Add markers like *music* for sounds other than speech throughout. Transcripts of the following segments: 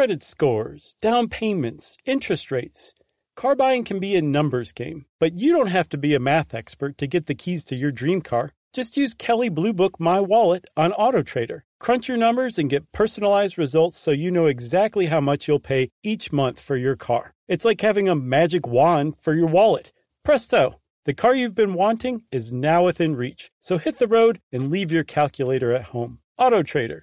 credit scores, down payments, interest rates. Car buying can be a numbers game, but you don't have to be a math expert to get the keys to your dream car. Just use Kelley Blue Book My Wallet on AutoTrader. Crunch your numbers and get personalized results so you know exactly how much you'll pay each month for your car. It's like having a magic wand for your wallet. Presto! The car you've been wanting is now within reach. So hit the road and leave your calculator at home. AutoTrader.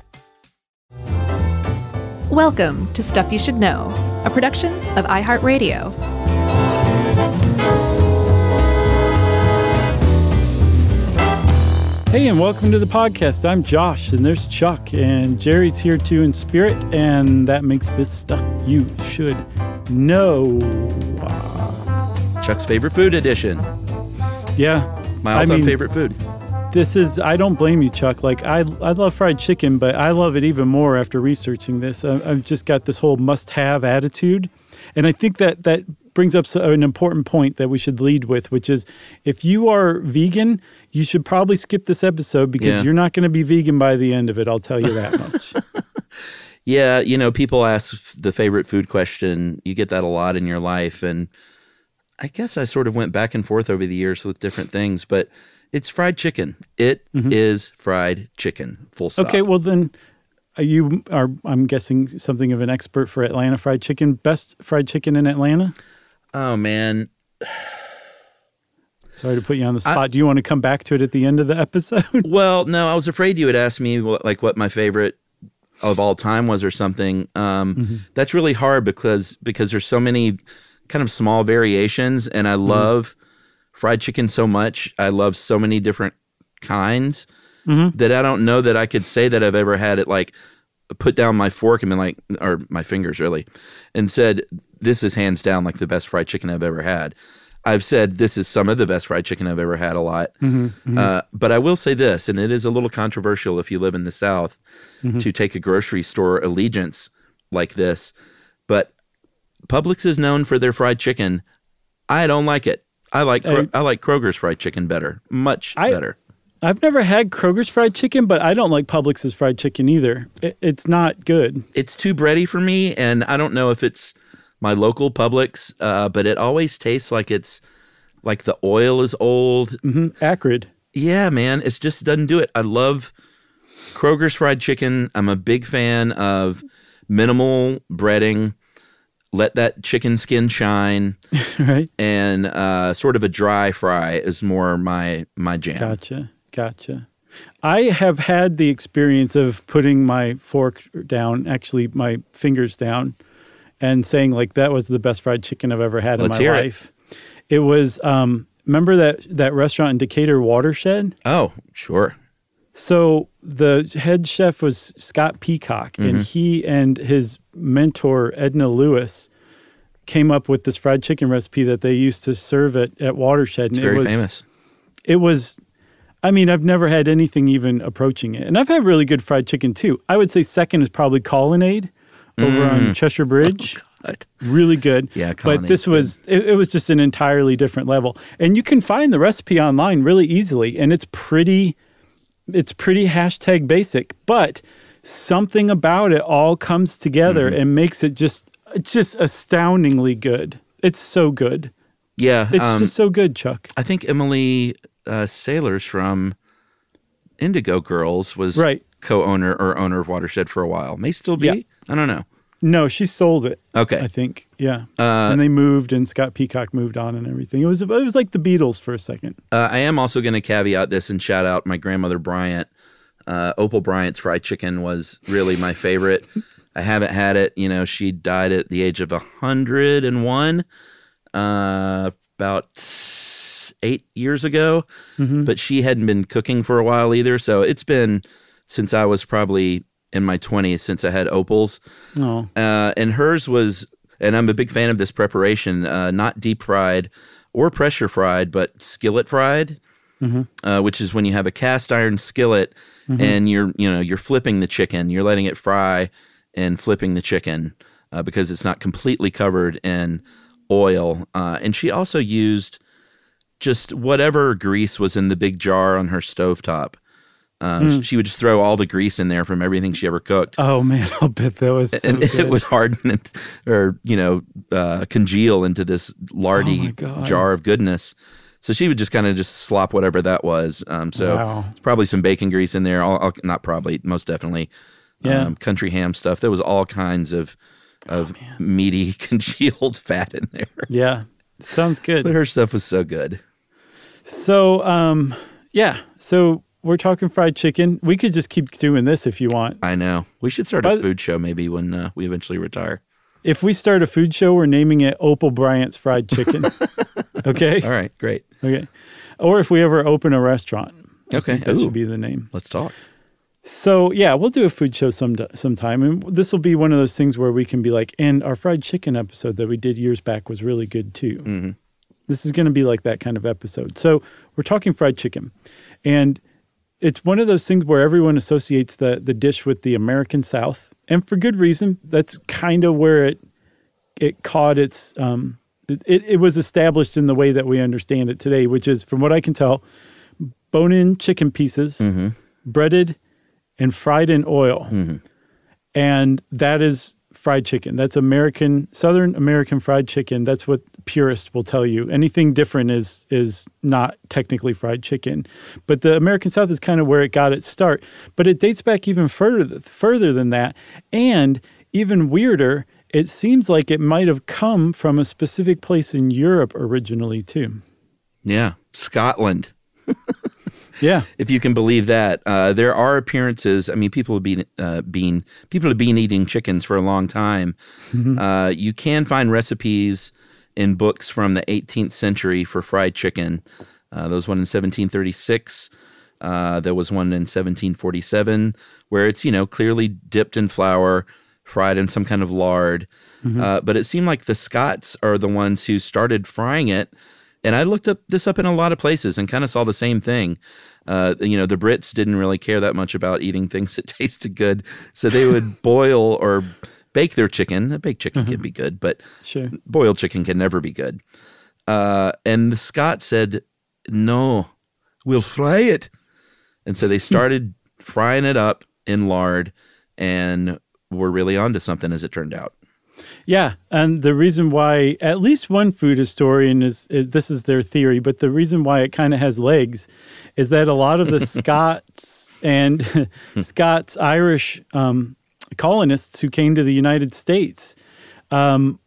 Welcome to Stuff You Should Know, a production of iHeartRadio. Hey, and welcome to the podcast. I'm Josh, and there's Chuck, and Jerry's here too in spirit, and that makes this stuff you should know. Uh, Chuck's favorite food edition. Yeah. My all-time I mean, favorite food. This is I don't blame you, Chuck. Like I I love fried chicken, but I love it even more after researching this. I, I've just got this whole must-have attitude, and I think that that brings up an important point that we should lead with, which is if you are vegan, you should probably skip this episode because Yeah. you're not going to be vegan by the end of it. I'll tell you that much. *laughs* Yeah, you know, people ask the favorite food question. You get that a lot in your life. And I guess I sort of went back and forth over the years with different things, but it's fried chicken. It mm-hmm. is fried chicken, full stop. okay, well then. You are, I'm guessing, something of an expert for Atlanta fried chicken. Best fried chicken in Atlanta? Oh, man. Sorry to put you on the spot. Do you want to come back to it at the end of the episode? *laughs* Well, no, I was afraid you would ask me what, like what my favorite of all time was or something. Um, mm-hmm. That's really hard because because there's so many kind of small variations, and I mm-hmm. love fried chicken so much. I love so many different kinds mm-hmm. that I don't know that I could say that I've ever had it like put down my fork and been like, or my fingers really, and said, "This is hands down like the best fried chicken I've ever had." I've said this is some of the best fried chicken I've ever had a lot. Mm-hmm, mm-hmm. Uh, but I will say this, and it is a little controversial if you live in the South to take a grocery store allegiance like this. But Publix is known for their fried chicken. I don't like it. I like Kro- I like Kroger's fried chicken better, much I- better. I've never had Kroger's fried chicken, but I don't like Publix's fried chicken either. It, it's not good. It's too bready for me, and I don't know if it's my local Publix, uh, but it always tastes like it's like the oil is old. hmm Acrid. Yeah, man, it just doesn't do it. I love Kroger's fried chicken. I'm a big fan of minimal breading. Let that chicken skin shine, *laughs* right? and uh, sort of a dry fry is more my my jam. Gotcha. Gotcha. I have had the experience of putting my fork down, actually my fingers down, and saying like that was the best fried chicken I've ever had Let's in my hear it. life. It. was um remember that that restaurant in Decatur Watershed? Oh, sure. So the head chef was Scott Peacock, Mm-hmm. and he and his mentor Edna Lewis came up with this fried chicken recipe that they used to serve at, at Watershed. It's very it was, famous. It was, I mean, I've never had anything even approaching it, and I've had really good fried chicken too. I would say second is probably Colonnade over on Cheshire Bridge. God. Really good. Mm. Yeah, but this was it, it was just an entirely different level, and you can find the recipe online really easily, and it's pretty it's pretty hashtag basic, but something about it all comes together Mm-hmm. and makes it just just astoundingly good. It's so good. Yeah, It's um, just so good, Chuck. I think Emily uh, Saliers from Indigo Girls was Right. co-owner or owner of Watershed for a while. May still be. Yeah. I don't know. No, she sold it. Okay. I think. Yeah. Uh, and they moved and Scott Peacock moved on and everything. It was it was like the Beatles for a second. Uh, I am also going to caveat this and shout out my grandmother Bryant. Uh, Opal Bryant's fried chicken was really my favorite. *laughs* I haven't had it. You know, she died at the age of 101, uh, about eight years ago. But she hadn't been cooking for a while either. So it's been since I was probably in my 20s since I had opals. Oh, Uh, and hers was, and I'm a big fan of this preparation, uh, not deep fried or pressure fried, but skillet fried, uh, which is when you have a cast iron skillet and you're, you know, you're flipping the chicken, you're letting it fry and flipping the chicken uh, because it's not completely covered in oil. Uh, and she also used just whatever grease was in the big jar on her stovetop. Uh, She would just throw all the grease in there from everything she ever cooked oh man, *laughs* I'll bet that was so and good. it would harden it, or you know uh, congeal into this Oh lardy God. jar of goodness. So she would just kind of just slop whatever that was. Um, so Wow. it's probably some bacon grease in there. All, all- not probably, most definitely. Yeah. Um, country ham stuff. There was all kinds of of meaty *laughs* congealed fat in there. yeah, sounds good. But her stuff was so good. So, um, yeah. So we're talking fried chicken. We could just keep doing this if you want. I know. We should start a food show maybe when uh, we eventually retire. If we start a food show, we're naming it Opal Bryant's Fried Chicken. *laughs* okay. All right, great. Okay. Or if we ever open a restaurant. Okay. that Ooh. should be the name. Let's talk. So yeah, we'll do a food show some sometime, and this will be one of those things where we can be like, and our fried chicken episode that we did years back was really good too. Mhm. This is going to be like that kind of episode. So we're talking fried chicken, and it's one of those things where everyone associates the the dish with the American South, and for good reason. That's kind of where it it caught its um it, it, it was established in the way that we understand it today, which is from what I can tell, bone in chicken pieces, mm-hmm. breaded and fried in oil. Mm-hmm. And that is fried chicken. That's American Southern American fried chicken. That's what purists will tell you. Anything different is is not technically fried chicken. But the American South is kind of where it got its start. But it dates back even further further than that. And even weirder, it seems like it might have come from a specific place in Europe originally too. Yeah, Scotland. *laughs* Yeah. if you can believe that. Uh, there are appearances. I mean, people have been uh, been people have been eating chickens for a long time. Uh, you can find recipes in books from the 18th century for fried chicken. Uh, there was one in 1736. Uh, there was one in 1747 where it's you know clearly dipped in flour, fried in some kind of lard. Uh, but it seemed like the Scots are the ones who started frying it. And I looked up this up in a lot of places and kind of saw the same thing. Uh, you know, the Brits didn't really care that much about eating things *laughs* that tasted good, so they would *laughs* boil or bake their chicken. A baked chicken can be good, but Sure. boiled chicken can never be good. Uh, and the Scots said, "No, we'll fry it," and so they *laughs* started frying it up in lard, and were really onto something, as it turned out. Yeah, and the reason why at least one food historian is, is this is their theory, but the reason why it kind of has legs is that a lot of the *laughs* Scots and *laughs* Scots Irish um, colonists who came to the United States, um,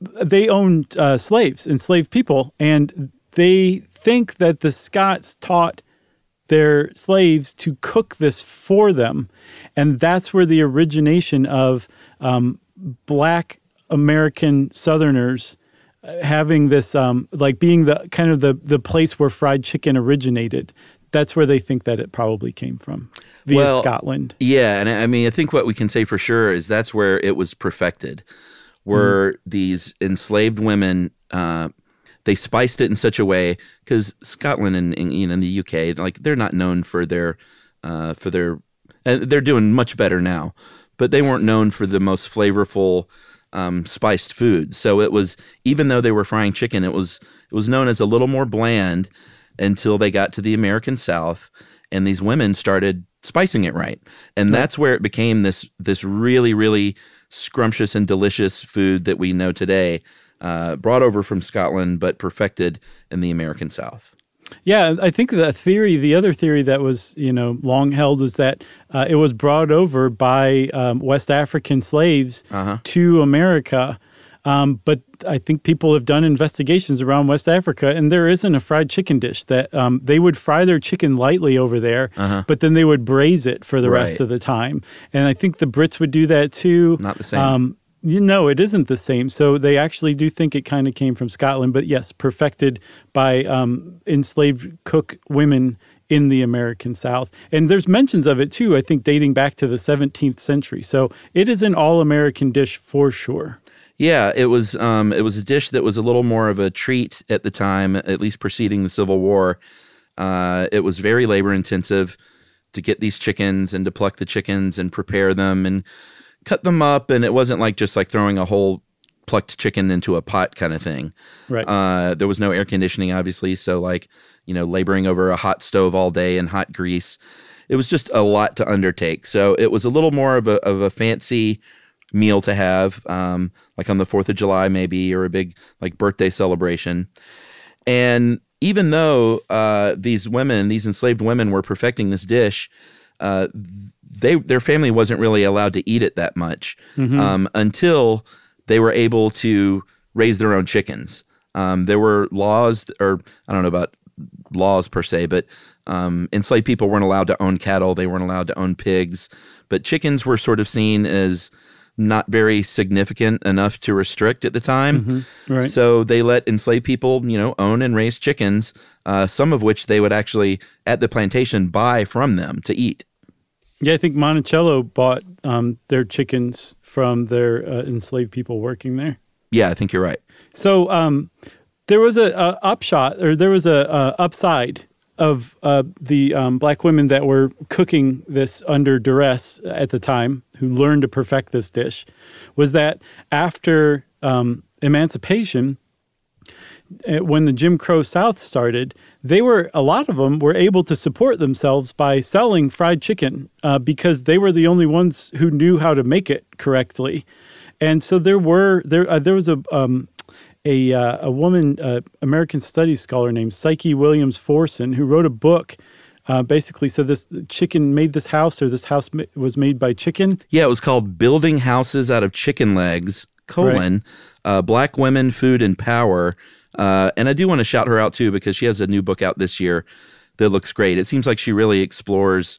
they owned uh, slaves, enslaved people, and they think that the Scots taught their slaves to cook this for them. And that's where the origination of um, black American Southerners uh, having this, um, like being the kind of the, the place where fried chicken originated. That's where they think that it probably came from via Well, Scotland. Yeah, and I mean, I think what we can say for sure is that's where it was perfected. Were these enslaved women? Uh, they spiced it in such a way because Scotland and, and you know in the UK, like they're not known for their uh, for their. And they're doing much better now, but they weren't known for the most flavorful um, spiced food. So it was even though they were frying chicken, it was it was known as a little more bland until they got to the American South, and these women started spicing it right, and that's where it became this this really really scrumptious and delicious food that we know today, uh, brought over from Scotland but perfected in the American South. Yeah, I think the theory, the other theory that was, you know, long held is that uh, it was brought over by um, West African slaves Uh-huh. to America. Um, but I think people have done investigations around West Africa, and there isn't a fried chicken dish that um, they would fry their chicken lightly over there, but then they would braise it for the rest Uh-huh. Of the time. And I think the Brits would do that too. Not the same. Um, you know, it isn't the same. So they actually do think it kind of came from Scotland, but yes, perfected by um, enslaved cook women in the American South. And there's mentions of it too, I think, dating back to the 17th century. So it is an all American dish for sure. Yeah, it was um, it was a dish that was a little more of a treat at the time, at least preceding the Civil War. Uh, it was very labor intensive to get these chickens and to pluck the chickens and prepare them and cut them up, and it wasn't like just like throwing a whole plucked chicken into a pot kind of thing. Right. Uh, there was no air conditioning, obviously, so like you know, laboring over a hot stove all day in hot grease, it was just a lot to undertake. So it was a little more of a of a fancy meal to have, um, like on the Fourth of July, maybe, or a big like birthday celebration. And even though uh, these women, these enslaved women, were perfecting this dish, uh, they their family wasn't really allowed to eat it that much um, until they were able to raise their own chickens. Um, there were laws, or I don't know about laws per se, but um, enslaved people weren't allowed to own cattle. They weren't allowed to own pigs, but chickens were sort of seen as not very significant enough to restrict at the time. Right. So they let enslaved people, you know, own and raise chickens, uh, some of which they would actually at the plantation buy from them to eat. Yeah, I think Monticello bought um, their chickens from their uh, enslaved people working there. Yeah, I think you're right. So um, there was a, a upshot, or there was a, a upside of uh, the um, black women that were cooking this under duress at the time, who learned to perfect this dish, was that after um, emancipation, when the Jim Crow South started, they were a lot of them were able to support themselves by selling fried chicken uh, because they were the only ones who knew how to make it correctly, and so there were there uh, there was a um, a uh, a woman uh, American Studies scholar named Psyche Williams Forson who wrote a book. Uh, basically said this chicken made this house or this house ma- was made by chicken Yeah, it was called Building Houses Out of Chicken Legs, colon, uh, Black Women, Food, and Power. Uh, and I do want to shout her out too because she has a new book out this year that looks great. It seems like she really explores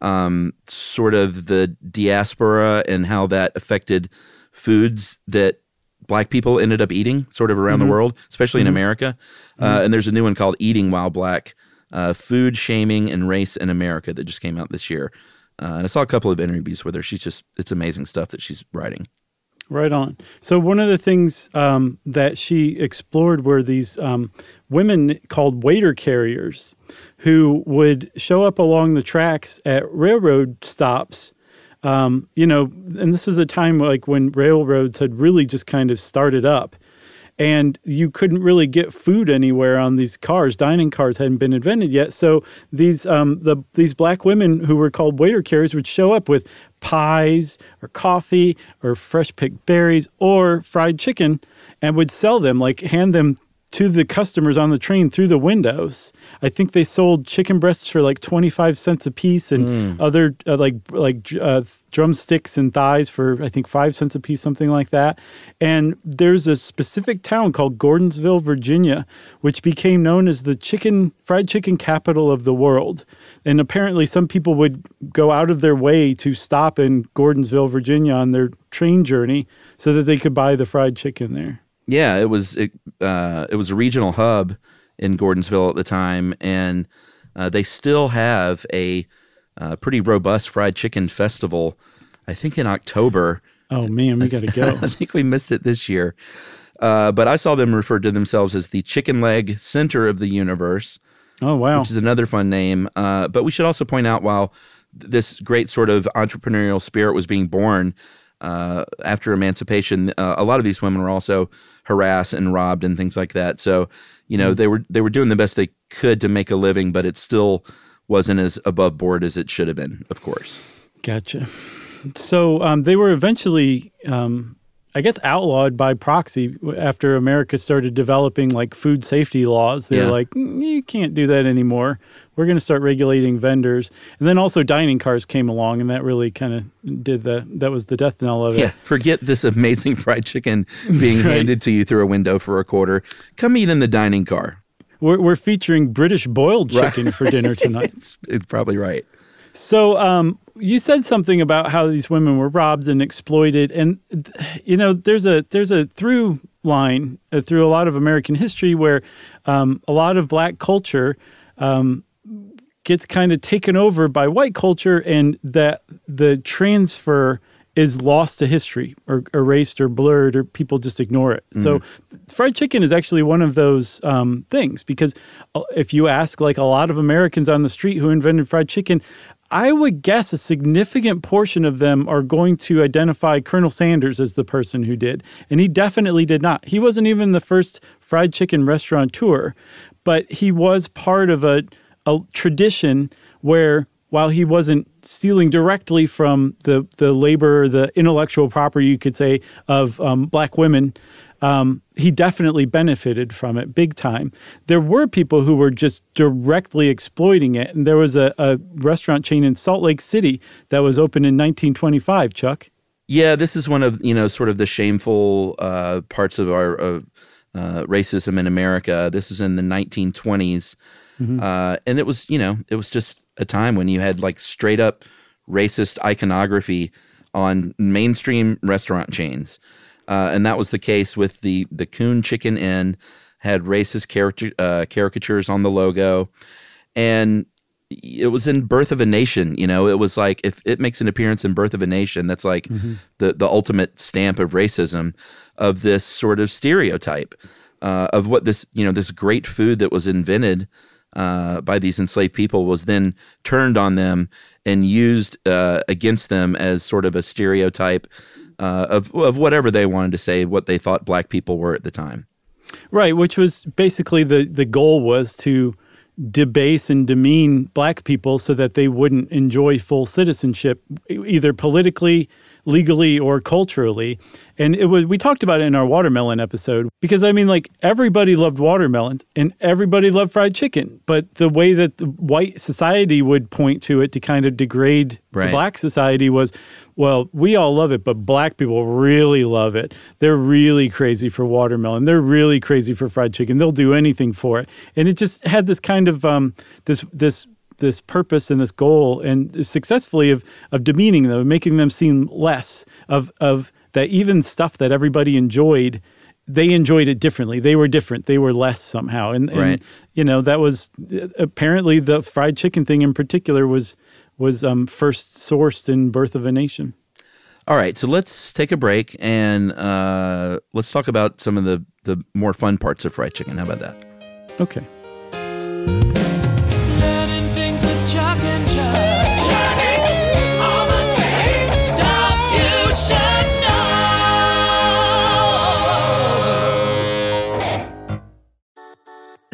um, sort of the diaspora and how that affected foods that black people ended up eating sort of around the world, especially in America. Uh, and there's a new one called Eating While Black uh, Food, Shaming, and Race in America that just came out this year. Uh, and I saw a couple of interviews with her. She's just, it's amazing stuff that she's writing. Right on. So one of the things um, that she explored were these um, women called waiter carriers, who would show up along the tracks at railroad stops. Um, you know, and this was a time like when railroads had really just kind of started up, and you couldn't really get food anywhere on these cars. Dining cars hadn't been invented yet, so these um, the these black women who were called waiter carriers would show up with pies or coffee or fresh picked berries or fried chicken, and would sell them like hand them to the customers on the train through the windows. I think they sold chicken breasts for like 25 cents a piece and other uh, like like uh, drumsticks and thighs for I think 5 cents a piece something like that. And there's a specific town called Gordonsville, Virginia, which became known as the chicken fried chicken capital of the world. And apparently some people would go out of their way to stop in Gordonsville, Virginia on their train journey so that they could buy the fried chicken there. Yeah, it was it, uh, it was a regional hub in Gordonsville at the time, and uh, they still have a uh, pretty robust fried chicken festival. I think in October. Oh man, we got to go. *laughs* I think we missed it this year, uh, but I saw them refer to themselves as the Chicken Leg Center of the Universe, Oh wow. which is another fun name. Uh, but we should also point out while this great sort of entrepreneurial spirit was being born uh, after emancipation, uh, a lot of these women were also harassed and robbed and things like that. So, you know, they were they were doing the best they could to make a living, but it still wasn't as above board as it should have been. Of course. Gotcha. So um, they were eventually, um, I guess, outlawed by proxy after America started developing like food safety laws. They're Yeah. like, "Mm, you can't do that anymore. We're going to start regulating vendors. And then also dining cars came along, and that really kind of did the that was the death knell of it. Yeah, forget this amazing *laughs* fried chicken being *laughs* Right. handed to you through a window for a quarter. Come eat in the dining car. We're, we're featuring British boiled Right. chicken for dinner *laughs* tonight. It's, it's probably right. So, um, you said something about how these women were robbed and exploited, and you know, there's a there's a through line uh, through a lot of American history where um, a lot of Black culture um, gets kind of taken over by white culture and that the transfer is lost to history or erased or blurred or people just ignore it. Mm-hmm. So fried chicken is actually one of those um, things because uh, if you ask like a lot of Americans on the street who invented fried chicken, I would guess a significant portion of them are going to identify Colonel Sanders as the person who did. And he definitely did not. He wasn't even the first fried chicken restaurateur, but he was part of a, a tradition where while he wasn't stealing directly from the the labor, the intellectual property, you could say, of um, black women, um, he definitely benefited from it big time. There were people who were just directly exploiting it, and there was a, a restaurant chain in Salt Lake City that was opened in 1925. Chuck. Yeah, this is one of you know sort of the shameful uh, parts of our uh, uh, racism in America. This was in the 1920s, mm-hmm. Uh, and it was you know it was just a time when you had like straight up racist iconography on mainstream restaurant chains. Uh, and that was the case with the the Coon Chicken Inn had racist character, uh, caricatures on the logo, and it was in Birth of a Nation. You know, it was like if it makes an appearance in Birth of a Nation, that's like mm-hmm. the the ultimate stamp of racism, of this sort of stereotype uh, of what this you know this great food that was invented uh, by these enslaved people was then turned on them and used uh, against them as sort of a stereotype uh, of of whatever they wanted to say, what they thought black people were at the time. Right, which was basically the the goal was to debase and demean black people so that they wouldn't enjoy full citizenship, either politically legally or culturally. And it was we talked about it in our watermelon episode because I mean like everybody loved watermelons and everybody loved fried chicken, but the way that the white society would point to it to kind of degrade right. black society was well, we all love it, but black people really love it. They're really crazy for watermelon. They're really crazy for fried chicken. They'll do anything for it. And it just had this kind of um, this this this purpose and this goal and successfully of of demeaning them, making them seem less of of that even stuff that everybody enjoyed they enjoyed it differently. They were different. They were less somehow. And, and right. you know, that was apparently the fried chicken thing in particular was was um, first sourced in Birth of a Nation. All right, so let's take a break and uh, let's talk about some of the the more fun parts of fried chicken. How about that? Okay.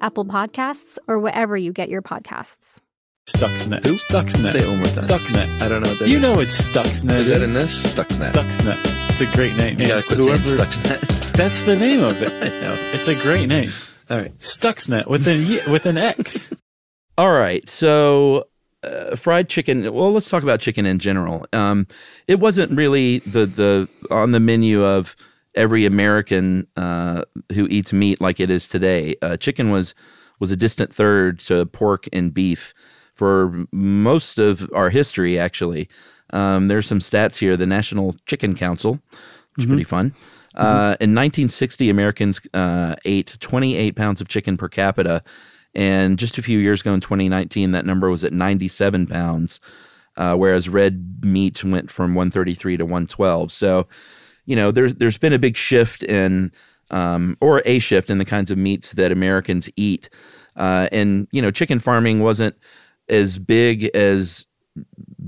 Apple Podcasts, or wherever you get your podcasts. Stuxnet. Who? Stuxnet. Say it one more time. Stuxnet. I don't know. What that You is. know it's Stuxnet. Is that in this? Stuxnet. Stuxnet. It's a great name. You gotta quit saying Stuxnet. *laughs* That's the name of it. *laughs* I know. It's a great name. All right. Stuxnet with an with an X. *laughs* All right. So, uh, fried chicken. Well, let's talk about chicken in general. Um, it wasn't really the the on the menu of every American uh, who eats meat like it is today. Uh, chicken was was a distant third to pork and beef for most of our history. Actually, um, there's some stats here. The National Chicken Council, which is pretty fun. Uh, in 1960, Americans uh, ate 28 pounds of chicken per capita. And just a few years ago in 2019, that number was at 97 pounds, uh, whereas red meat went from 133 to 112. So, you know, there's there's been a big shift in, um, or a shift in the kinds of meats that Americans eat. Uh, and you know, chicken farming wasn't as big as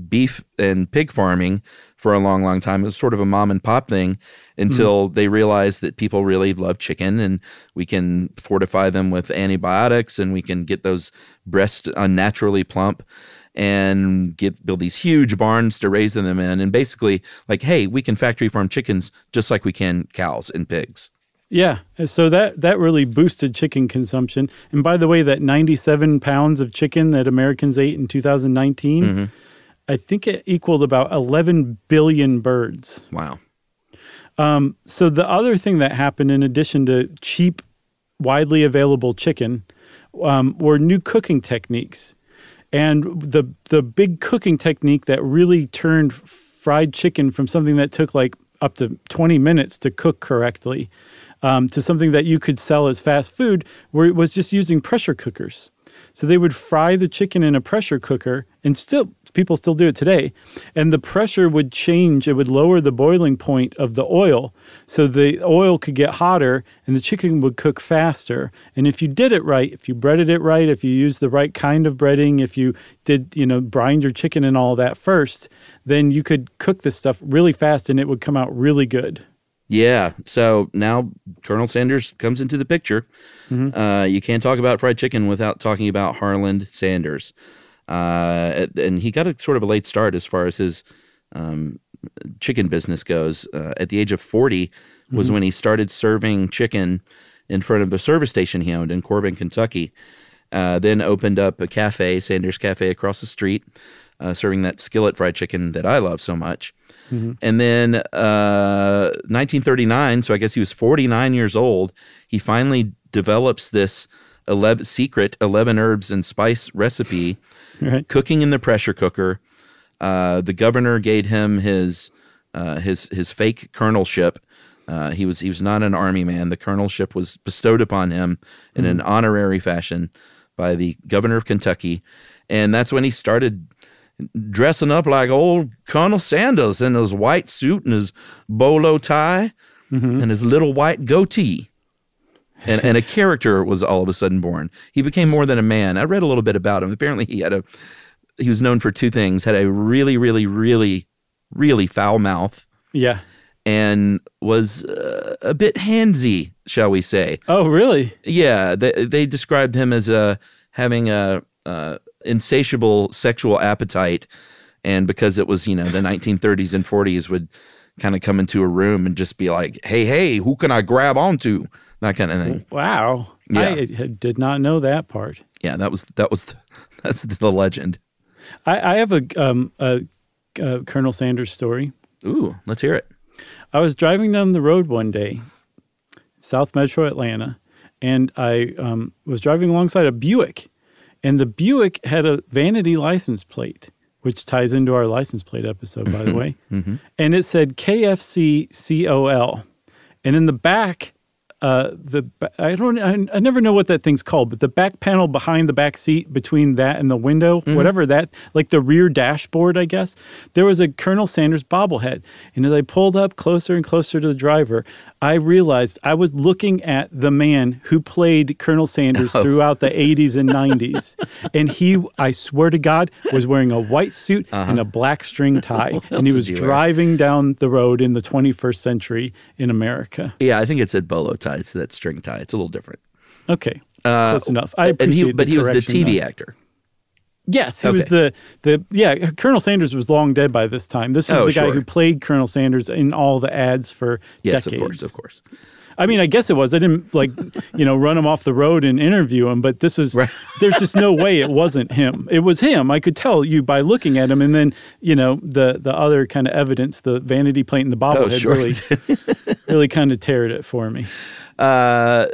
beef and pig farming for a long, long time. It was sort of a mom and pop thing until they realized that people really love chicken and we can fortify them with antibiotics and we can get those breasts unnaturally plump and get build these huge barns to raise them in and basically like hey we can factory farm chickens just like we can cows and pigs Yeah, so that that really boosted chicken consumption. And by the way, that 97 pounds of chicken that Americans ate in 2019, Mm-hmm. I think it equaled about 11 billion birds. wow Um, so the other thing that happened, in addition to cheap, widely available chicken, um, were new cooking techniques, and the the big cooking technique that really turned fried chicken from something that took like up to 20 minutes to cook correctly um, to something that you could sell as fast food, where it was just using pressure cookers. So they would fry the chicken in a pressure cooker, and still people still do it today. And the pressure would change; it would lower the boiling point of the oil, so the oil could get hotter, and the chicken would cook faster. And if you did it right, if you breaded it right, if you used the right kind of breading, if you did you know brine your chicken and all that first, then you could cook this stuff really fast, and it would come out really good. Yeah. So now Colonel Sanders comes into the picture. Uh, you can't talk about fried chicken without talking about Harland Sanders. Uh, and he got a sort of a late start as far as his um, chicken business goes. Uh, at the age of 40 was when he started serving chicken in front of the service station he owned in Corbin, Kentucky. Uh, then opened up a cafe, Sanders Cafe, across the street, uh, serving that skillet fried chicken that I love so much. And then uh, 1939, so I guess he was 49 years old, he finally develops this 11, secret 11 herbs and spice recipe, *laughs* Right. cooking in the pressure cooker. Uh, the governor gave him his uh, his his fake colonelship. Uh, he was he was not an army man. The colonelship was bestowed upon him in an honorary fashion by the governor of Kentucky, and that's when he started dressing up like old Colonel Sanders in his white suit and his bolo tie and his little white goatee. And, and a character was all of a sudden born. He became more than a man. I read a little bit about him. Apparently, he had a he was known for two things: had a really, really, really, really foul mouth, Yeah. and was uh, a bit handsy, shall we say? Oh, really? Yeah, they they described him as uh, having a uh, insatiable sexual appetite, and because it was you know the 1930s and 40s would kind of come into a room and just be like, "Hey, hey, who can I grab onto?" That kind of thing. Wow. Yeah. I did not know that part. Yeah, that was that was *laughs* that's the legend. I, I have a, um, a, a Colonel Sanders story. Ooh, let's hear it. I was driving down the road one day, South Metro Atlanta, and I um, was driving alongside a Buick, and the Buick had a vanity license plate, which ties into our license plate episode, by the way. Mhm. And it said KFC COL, and in the back. Uh, the I don't I, I never know what that thing's called, but the back panel behind the back seat between that and the window, whatever that like the rear dashboard, I guess, there was a Colonel Sanders bobblehead. And as I pulled up closer and closer to the driver, I realized I was looking at the man who played Colonel Sanders *laughs* Oh. throughout the 80s and 90s. *laughs* And he, I swear to God, was wearing a white suit and a black string *laughs* tie. And he was you wear? driving down the road in the 21st century in America. Yeah, I think it said bolo tie. It's that string tie. It's a little different. Okay. Uh, Close enough. I and he, appreciate but he was the TV though. actor. Yes, he was the the yeah. Colonel Sanders was long dead by this time. This is Oh, the guy sure. who played Colonel Sanders in all the ads for Yes, decades. of course, of course. I mean, I guess it was. I didn't like, *laughs* you know, run him off the road and interview him, but this was. *laughs* There's just no way it wasn't him. It was him. I could tell you by looking at him, and then you know the the other kind of evidence, the vanity plate and the bobblehead, Oh, sure. really, *laughs* really kind of teared it for me. Uh,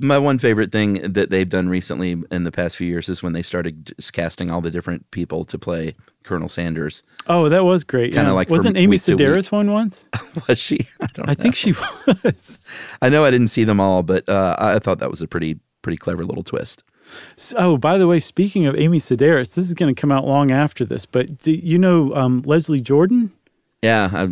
my one favorite thing that they've done recently in the past few years is when they started just casting all the different people to play Colonel Sanders. Oh, that was great. Kinda yeah. like wasn't Amy. Sedaris one once? *laughs* Was she? I don't I think she was. I know I didn't see them all, but uh, I thought that was a pretty pretty clever little twist. So, oh, by the way, speaking of Amy Sedaris, this is going to come out long after this, but do you know um, Leslie Jordan? Yeah, i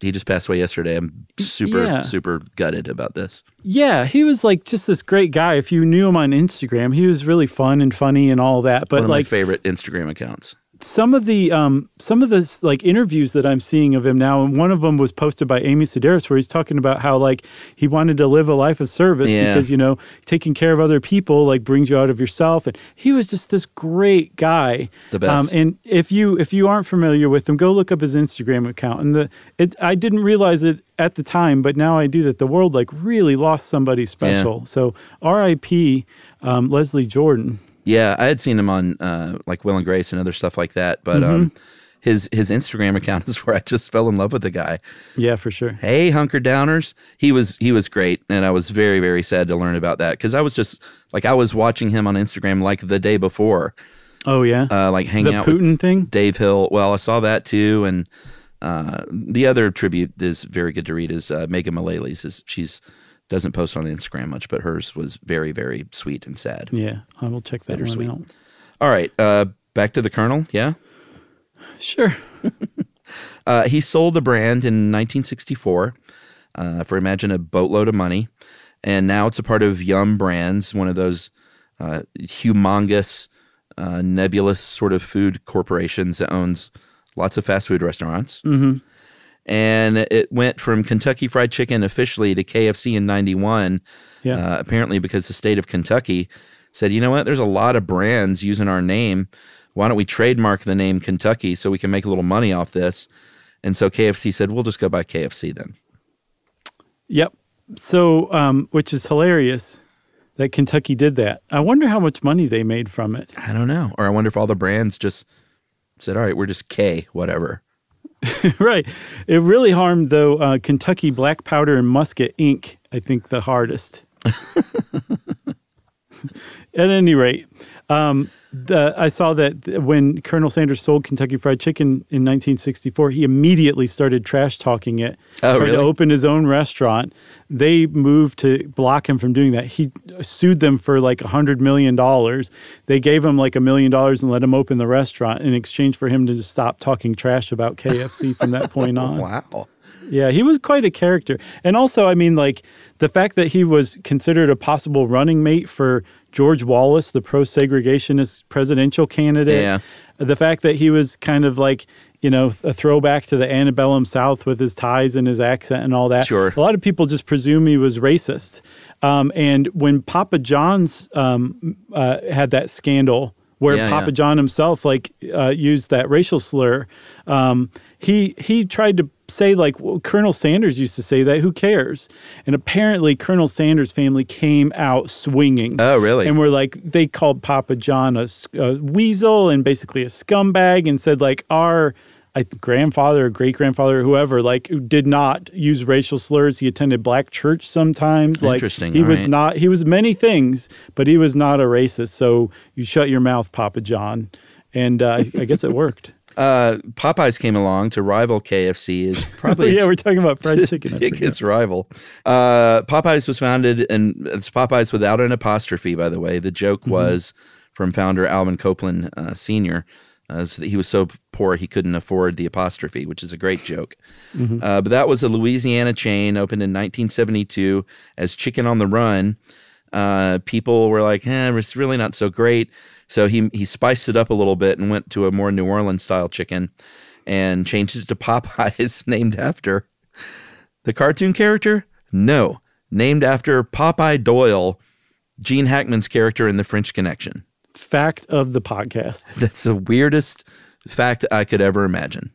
he just passed away yesterday. I'm super Yeah. super gutted about this. Yeah, he was like just this great guy. If you knew him on Instagram, he was really fun and funny and all that. But One of like my favorite Instagram accounts. Some of the um some of the like interviews that I'm seeing of him now, and one of them was posted by Amy Sedaris, where he's talking about how like he wanted to live a life of service Yeah. because you know taking care of other people like brings you out of yourself, and he was just this great guy. The best. Um, and if you if you aren't familiar with him, go look up his Instagram account. And the it I didn't realize it at the time, but now I do that the world like really lost somebody special. So R.I.P. Um, Leslie Jordan. Yeah, I had seen him on uh, like Will and Grace and other stuff like that, but Mm-hmm. um, his his Instagram account *laughs* is where I just fell in love with the guy. Yeah, for sure. Hey, hunker downers, he was he was great, and I was very very sad to learn about that because I was just like I was watching him on Instagram like the day before, Oh yeah. uh, like hanging the out Putin thing. Dave Hill. Well, I saw that too, and uh, the other tribute is very good to read is uh, Megan Mullally's. Is she's doesn't post on Instagram much, but hers was very very sweet and sad. Yeah, I will check that Bittersweet. one out. All right, uh, back to the Colonel. Yeah. Sure. *laughs* Uh, he sold the brand in 1964 uh, for imagine a boatload of money, and now it's a part of Yum Brands, one of those uh, humongous, uh, nebulous sort of food corporations that owns lots of fast food restaurants. Mm-hmm. And it went from Kentucky Fried Chicken officially to KFC in '91. Yeah. Uh, apparently, because the state of Kentucky said, you know what, there's a lot of brands using our name. Why don't we trademark the name Kentucky so we can make a little money off this? And so KFC said, we'll just go by KFC then. Yep. So, um, which is hilarious that Kentucky did that. I wonder how much money they made from it. I don't know. Or I wonder if all the brands just said, all right, we're just K, whatever. *laughs* right. It really harmed though uh, Kentucky Black Powder and Musket Inc. I think the hardest. *laughs* At any rate, um, the, I saw that when Colonel Sanders sold Kentucky Fried Chicken in 1964, he immediately started trash talking it. Oh, tried really? to open his own restaurant. They moved to block him from doing that. He sued them for like a hundred million dollars. They gave him like a million dollars and let him open the restaurant in exchange for him to just stop talking trash about KFC from that point *laughs* on. Wow. Yeah, he was quite a character. And also, I mean, like the fact that he was considered a possible running mate for George Wallace, the pro segregationist presidential candidate. Yeah. The fact that he was kind of like, you know, a throwback to the antebellum South with his ties and his accent and all that. Sure. A lot of people just presume he was racist. Um, and when Papa John's um, uh, had that scandal, where Yeah, Papa yeah. John himself like uh, used that racial slur. Um, he he tried to say like well, Colonel Sanders used to say that. Who cares? And apparently, Colonel Sanders' family came out swinging. Oh, really? And were like they called Papa John a weasel and basically a scumbag, and said like our. I, grandfather or great grandfather or whoever like did not use racial slurs. He attended black church sometimes. Like Interesting, he was right. not. He was many things, but he was not a racist. So you shut your mouth, Papa John. And uh, I guess it worked. Uh, Popeyes came along to rival KFC is *laughs* probably yeah, we're talking about fried *laughs* chicken. Biggest *laughs* rival. Uh, Popeyes was founded, and it's Popeyes without an apostrophe, by the way. The joke Mm-hmm. was from founder Alvin Copeland uh, Sr. Uh, so that he was so poor he couldn't afford the apostrophe, which is a great joke. Mhm. Uh, but that was a Louisiana chain opened in 1972 as Chicken on the Run. Uh, people were like, eh, it's really not so great. So he he spiced it up a little bit and went to a more New Orleans style chicken and changed it to Popeyes, *laughs* named after the cartoon character? No, named after Popeye Doyle, Gene Hackman's character in The French Connection. Fact of the podcast. *laughs* That's the weirdest fact I could ever imagine.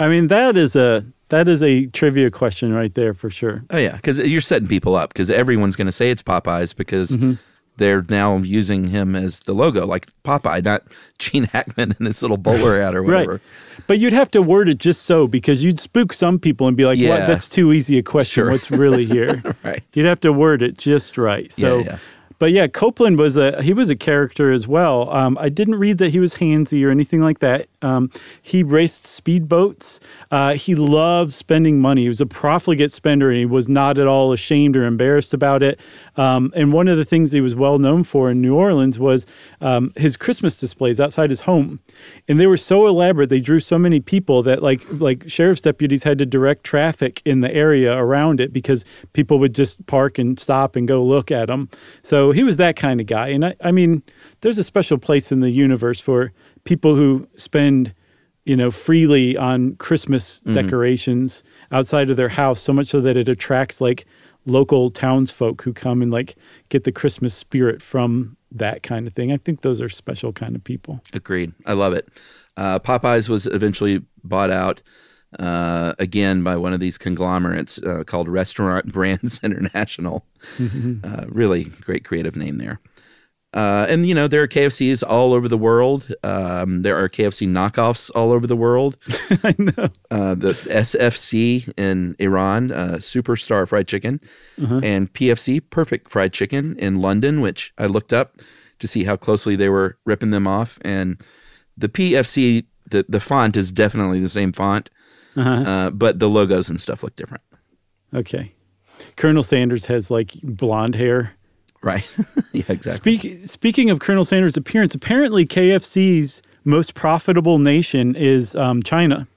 I mean, that is a that is a trivia question right there for sure. Oh yeah, because you're setting people up because everyone's going to say it's Popeyes because Mhm. They're now using him as the logo, like Popeye, not *laughs* Gene Hackman in his little bowler hat or *laughs* whatever. Right. But you'd have to word it just so because you'd spook some people and be like, Yeah. "What? That's too easy a question. Sure. What's really here?" *laughs* right. You'd have to word it just right. So, Yeah, yeah. but yeah, Copeland was a he was a character as well. Um, I didn't read that he was handsy or anything like that. Um, he raced speedboats. Uh, he loved spending money. He was a profligate spender, and he was not at all ashamed or embarrassed about it. Um, and one of the things he was well known for in New Orleans was um, his Christmas displays outside his home, and they were so elaborate. They drew so many people that like like sheriff's deputies had to direct traffic in the area around it because people would just park and stop and go look at them. So he was that kind of guy. And I, I mean, there's a special place in the universe for people who spend you know, freely on Christmas Mhm. decorations outside of their house, so much so that it attracts like local townsfolk who come and like get the Christmas spirit from that kind of thing. I think those are special kind of people. Agreed. I love it. Uh, Popeyes was eventually bought out uh, again by one of these conglomerates uh, called Restaurant *laughs* Brands International. Mhm. Uh, really great creative name there. Uh, and you know there are KFCs all over the world. Um, there are KFC knockoffs all over the world. *laughs* I know. Uh, the SFC in Iran, uh, Superstar Fried Chicken, Uh-huh. and PFC Perfect Fried Chicken in London, which I looked up to see how closely they were ripping them off. And the PFC, the the font is definitely the same font, Uh-huh. uh, but the logos and stuff look different. Okay. Colonel Sanders has like blonde hair. Right. *laughs* yeah, exactly. Speak, speaking of Colonel Sanders' appearance, apparently KFC's most profitable nation is um, China.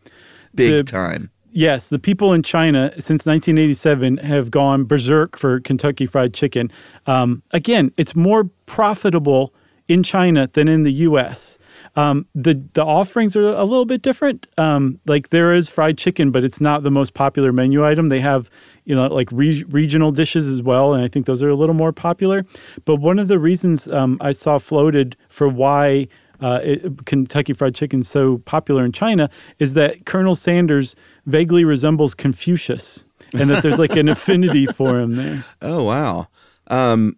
Big The- time. Yes, the people in China since 1987 have gone berserk for Kentucky Fried Chicken. Um, again, it's more profitable in China than in the U.S. Um, the the offerings are a little bit different. Um, like there is fried chicken, but it's not the most popular menu item. They have you know like re- regional dishes as well, and I think those are a little more popular. But one of the reasons um, I saw floated for why uh, it, Kentucky Fried Chicken is so popular in China is that Colonel Sanders vaguely resembles Confucius, and that there's like an *laughs* affinity for him there. Oh wow. Um,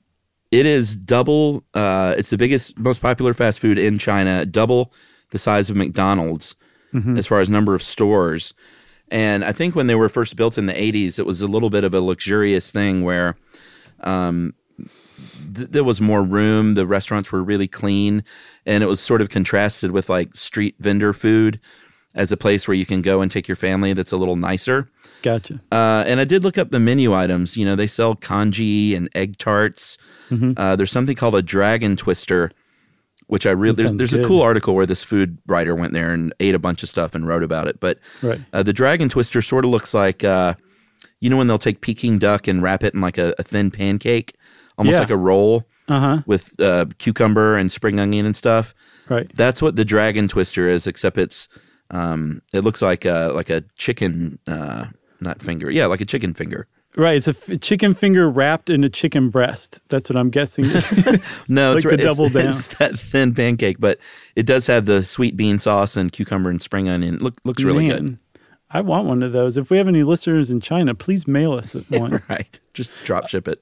it is double. Uh, it's the biggest, most popular fast food in China. Double the size of McDonald's Mhm. as far as number of stores. And I think when they were first built in the '80s, it was a little bit of a luxurious thing where um, th- there was more room. The restaurants were really clean, and it was sort of contrasted with like street vendor food as a place where you can go and take your family. That's a little nicer. Gotcha. Uh, and I did look up the menu items. You know, they sell congee and egg tarts. Mhm. Uh, there's something called a dragon twister, which I really there's, there's a cool article where this food writer went there and ate a bunch of stuff and wrote about it. But Right. uh, the dragon twister sort of looks like uh, you know when they'll take Peking duck and wrap it in like a, a thin pancake, almost Yeah. like a roll Uh-huh. with uh, cucumber and spring onion and stuff. Right. That's what the dragon twister is, except it's um, it looks like a like a chicken, uh, not finger, yeah, like a chicken finger. Right, it's a f- chicken finger wrapped in a chicken breast. That's what I'm guessing. *laughs* *laughs* No, like it's the right- it's- double *laughs* down. It's that thin pancake, but it does have the sweet bean sauce and cucumber and spring onion. Look, looks really good. I want one of those. If we have any listeners in China, please mail us one. right. Just drop ship it.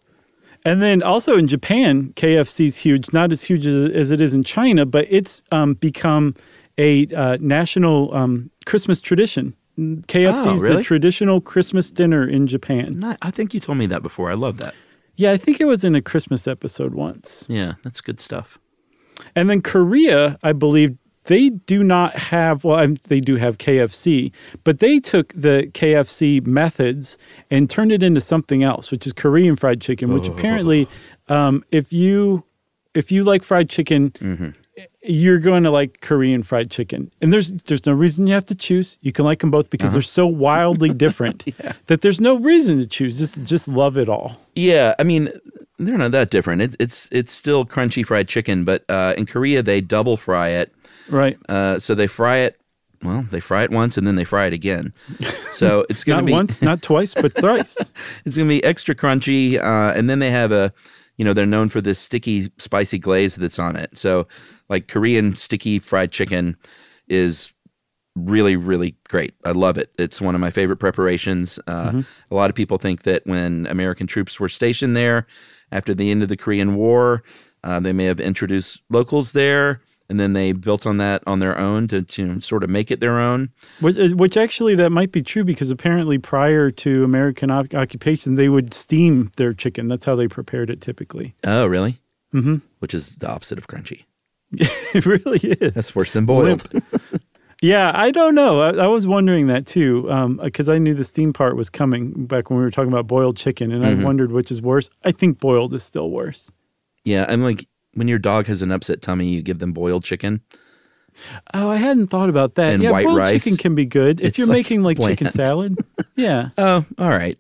And then also in Japan, KFC's huge, not as huge as, as it is in China, but it's um, become a uh, national um, Christmas tradition. KFC's Oh, really? the traditional Christmas dinner in Japan. Not, I think you told me that before. I love that. Yeah, I think it was in a Christmas episode once. Yeah, that's good stuff. And then Korea, I believe they do not have, well, I'm- they do have KFC, but they took the KFC methods and turned it into something else, which is Korean fried chicken, which apparently, um, if you if you like fried chicken, you're going to like Korean fried chicken. And there's there's no reason you have to choose. You can like them both because they're so wildly *laughs* different that there's no reason to choose. Just just love it all. Yeah, I mean, they're not that different. It's it's it's still crunchy fried chicken, but uh, in Korea they double fry it. Right. Uh, so they fry it. Well, they fry it once and then they fry it again. So *laughs* it's going to Not be once, not twice, but *laughs* thrice. it's going to be extra crunchy. Uh, and then they have a, you know, they're known for this sticky, spicy glaze that's on it. So, like Korean sticky fried chicken is really, really great. I love it. It's one of my favorite preparations. Uh, A lot of people think that when American troops were stationed there after the end of the Korean War, uh, they may have introduced locals there. And then they built on that on their own to, to sort of make it their own. Which, uh, which actually that might be true because apparently prior to American oc- occupation, they would steam their chicken. That's how they prepared it typically. Oh, really? Mm-hmm. Which is the opposite of crunchy. *laughs* it really is. That's worse than boiled. Yeah, I don't know. I, I was wondering that too because I knew the steam part was coming back when we were talking about boiled chicken, and Mhm. I wondered which is worse. I think boiled is still worse. Yeah, I'm like when your dog has an upset tummy, you give them boiled chicken. Oh, I hadn't thought about that. And yeah, white boiled rice. chicken can be good if It's you're like making like chicken salad. Yeah. *laughs* Oh, all right.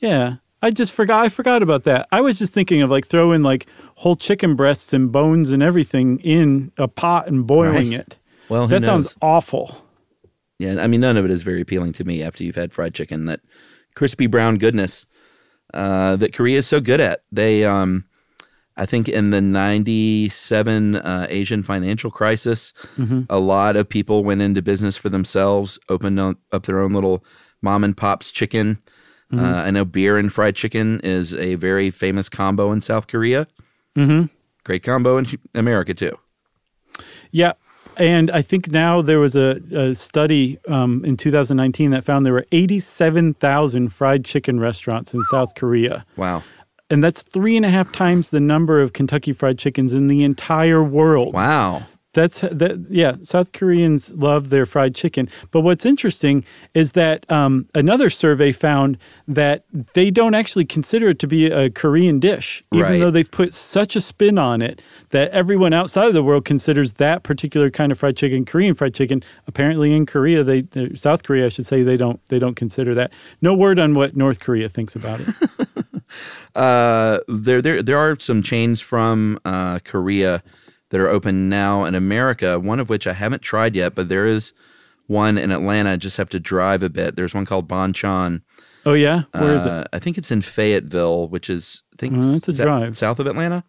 Yeah. I just forgot I forgot about that. I was just thinking of like throwing like whole chicken breasts and bones and everything in a pot and boiling Right. it. *laughs* Well, that knows? sounds awful. Yeah, I mean, none of it is very appealing to me after you've had fried chicken. That crispy brown goodness uh, that Korea is so good at. They, um, I think, in the '97 uh, Asian financial crisis, Mhm. a lot of people went into business for themselves, opened up their own little mom and pop's chicken. Mhm. Uh, I know beer and fried chicken is a very famous combo in South Korea. Mhm. Great combo in America too. Yeah. And I think now there was a, a study um, in 2019 that found there were 87,000 fried chicken restaurants in South Korea. Wow. And that's three and a half times the number of Kentucky Fried Chickens in the entire world. Wow. That's that. Yeah, South Koreans love their fried chicken. But what's interesting is that um, another survey found that they don't actually consider it to be a Korean dish, even Right. though they've put such a spin on it that everyone outside of the world considers that particular kind of fried chicken Korean fried chicken. Apparently, in Korea, they they- South Korea, I should say, they don't they don't consider that. No word on what North Korea thinks about it. *laughs* Uh, there, there, there are some chains from uh, Korea that are open now in America. One of which I haven't tried yet, but there is one in Atlanta. I just have to drive a bit. There's one called Bonchon. oh yeah, where is Uh, it? I think it's in Fayetteville, which is I think Oh, that's a drive. south of Atlanta.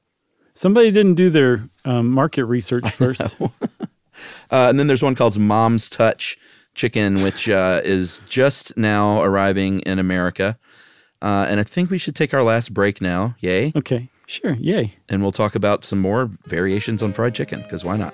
Somebody didn't do their um, market research *laughs* first. *laughs* Uh, and then there's one called Mom's Touch Chicken, which uh, is just now arriving in America. Uh, and I think we should take our last break now. Yay. Okay, sure. Yay. And we'll talk about some more variations on fried chicken, because why not?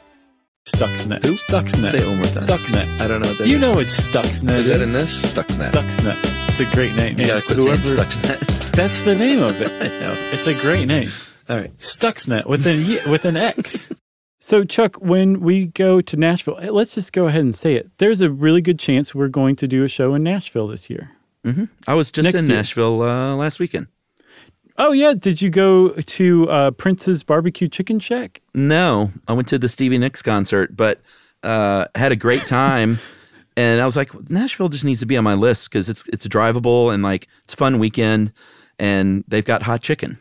Stuxnet. Who? Stuxnet. Say it one more time. Stuxnet. I don't know what that You is. know it's Stuxnet. Is that in this? Stuxnet. Stuxnet. It's a great name. You gotta quit saying Stuxnet. *laughs* That's the name of it. *laughs* I know. It's a great name. All right. Stuxnet with an with an X. *laughs* So, Chuck, when we go to Nashville, eh, let's just go ahead and say it. There's a really good chance we're going to do a show in Nashville this year. hmm I was just Next in year. Nashville uh, last weekend. Oh, yeah. Did you go to uh, Prince's Barbecue Chicken Shack? No, I went to the Stevie Nicks concert, but uh, had a great time. *laughs* and I was like, Nashville just needs to be on my list because it's it's drivable and like it's a fun weekend, and they've got hot chicken.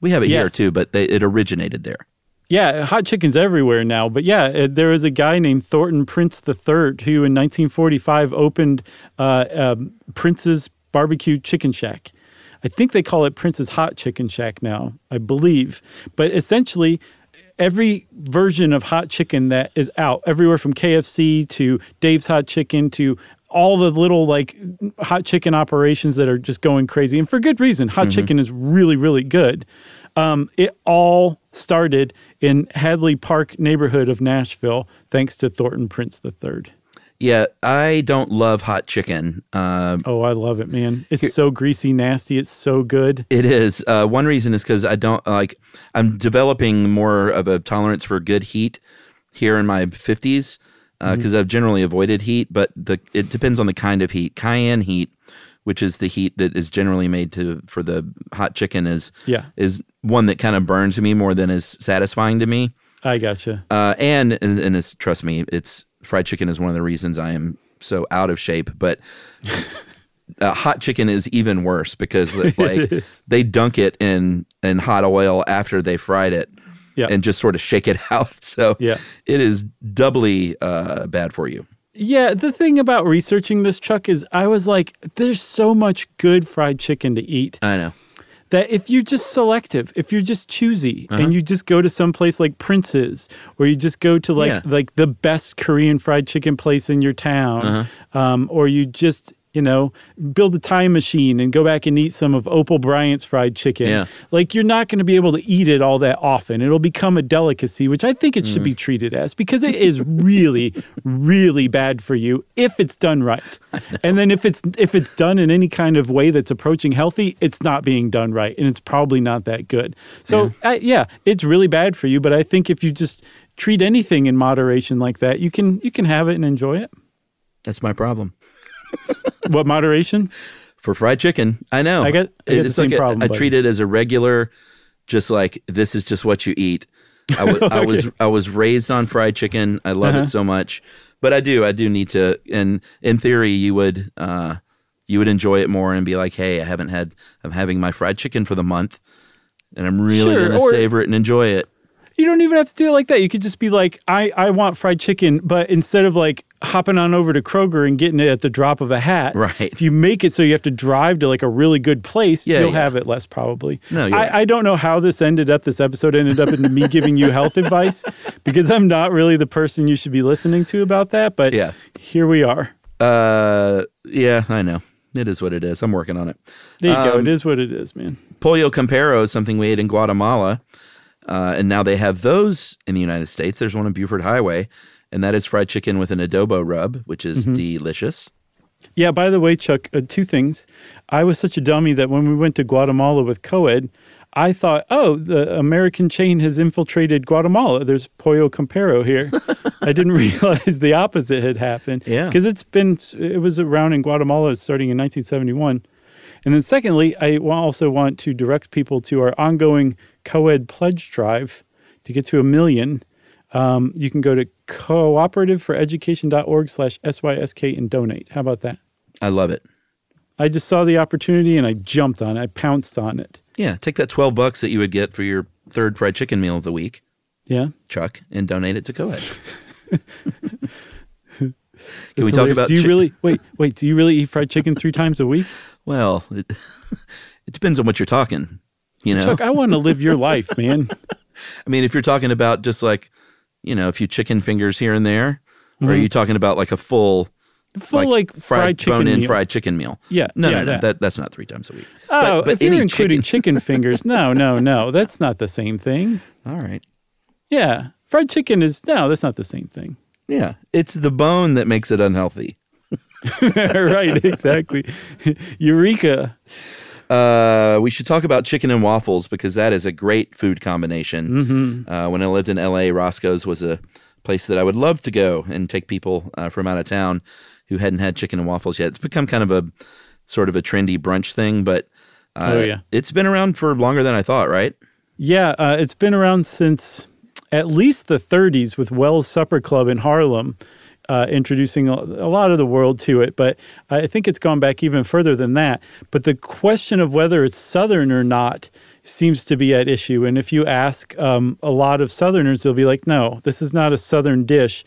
We have it here too, but they, it originated there. Yeah, hot chicken's everywhere now. But yeah, uh, there was a guy named Thornton Prince III who in 1945 opened uh, um, Prince's Barbecue Chicken Shack. I think they call it Prince's Hot Chicken Shack now, I believe. But essentially, every version of hot chicken that is out, everywhere from KFC to Dave's Hot Chicken to all the little like hot chicken operations that are just going crazy and for good reason. Hot Mhm. chicken is really, really good. Um, it all started in Hadley Park neighborhood of Nashville, thanks to Thornton Prince III. Yeah, I don't love hot chicken. Uh, Oh, I love it, man! It's so greasy, nasty. It's so good. It is. Uh, one reason is because I don't like. I'm developing more of a tolerance for good heat here in my 50s because Mhm. I've generally avoided heat. But the it depends on the kind of heat. Cayenne heat, which is the heat that is generally made to for the hot chicken, is Yeah. is one that kind of burns me more than is satisfying to me. I gotcha. Uh, and and, and it's trust me, it's fried chicken is one of the reasons I am so out of shape. But uh, hot chicken is even worse because like *laughs* they dunk it in in hot oil after they fried it, Yeah. and just sort of shake it *laughs* out. So Yeah. it is doubly uh, bad for you. Yeah, the thing about researching this, Chuck, is I was like, there's so much good fried chicken to eat. I know. That if you're just selective, if you're just choosy, Uh-huh. and you just go to some place like Prince's, or you just go to like Yeah. like the best Korean fried chicken place in your town, Uh-huh. um, or you just you know, build a time machine and go back and eat some of Opal Bryant's fried chicken. Yeah. Like you're not going to be able to eat it all that often. It'll become a delicacy, which I think it should Mm. be treated as because it is really, *laughs* really bad for you if it's done right. And then if it's if it's done in any kind of way that's approaching healthy, it's not being done right, and it's probably not that good. So yeah, uh, yeah it's really bad for you. But I think if you just treat anything in moderation like that, you can you can have it and enjoy it. That's my problem. *laughs* what moderation? For fried chicken, I know. I get, I the it's same like a- problem, I treat it as a regular, just like this is just what you eat. I wa- *laughs* I was I was raised on fried chicken. I love Uh-huh. it so much, but I do I do need to. And in theory, you would uh, you would enjoy it more and be like, hey, I haven't had I'm having my fried chicken for the month, and I'm really Sure, gonna or- savor it and enjoy it. You don't even have to do it like that. You could just be like, I, I want fried chicken, but instead of like hopping on over to Kroger and getting it at the drop of a hat, Right. If you make it so you have to drive to like a really good place, Yeah, you'll yeah. have it less probably. No, I, right. I don't know how this ended up. This episode ended up in me giving you health *laughs* advice because I'm not really the person you should be listening to about that. But Yeah. here we are. Uh, yeah, I know. It is what it is. I'm working on it. There you go. Um, It is what it is, man. Pollo Campero is something we ate in Guatemala, uh, and now they have those in the United States. There's one on Buford Highway, and that is fried chicken with an adobo rub, which is Mhm. delicious. Yeah, by the way, Chuck, uh, two things. I was such a dummy that when we went to Guatemala with Coed, I thought, oh, the American chain has infiltrated Guatemala. There's Pollo Campero here. *laughs* I didn't *laughs* realize the opposite had happened. Yeah. Because it's been, it was around in Guatemala starting in 1971. And then secondly, I also want to direct people to our ongoing Coed pledge drive to get to a million. Um, you can go to cooperativeforeducation.org slash SYSK and donate. How about that? I love it. I just saw the opportunity and I jumped on it. I pounced on it. Yeah, take that 12 bucks that you would get for your third fried chicken meal of the week, Yeah. Chuck, and donate it to Coed. *laughs* Can we talk hilarious. about Do you chi- really wait? Wait. Do you really eat fried chicken three times a week? Well, it, it depends on what you're talking. You know, Chuck, I want to live your life, man. *laughs* I mean, if you're talking about just like, you know, a few chicken fingers here and there, or are Mhm. you talking about like a full, Full, like, fried chicken bone-in fried chicken meal? Yeah, no, yeah, no, no, that. that that's not three times a week. Oh, if you're including chicken. fingers, no, no, *laughs* no, that's not the same thing. All right. Yeah, fried chicken is no, that's not the same thing. Yeah, it's the bone that makes it unhealthy. *laughs* right, exactly. *laughs* Eureka. Uh, we should talk about chicken and waffles because that is a great food combination. Mhm. Uh, when I lived in LA, Roscoe's was a place that I would love to go and take people uh, from out of town who hadn't had chicken and waffles yet. It's become kind of a sort of a trendy brunch thing, but uh, Oh, yeah. it's been around for longer than I thought, right? Yeah, uh, it's been around since at least the 30s with Wells Supper Club in Harlem, uh, introducing a, a lot of the world to it. But I think it's gone back even further than that. But the question of whether it's Southern or not seems to be at issue. And if you ask um, a lot of Southerners, they'll be like, no, this is not a Southern dish.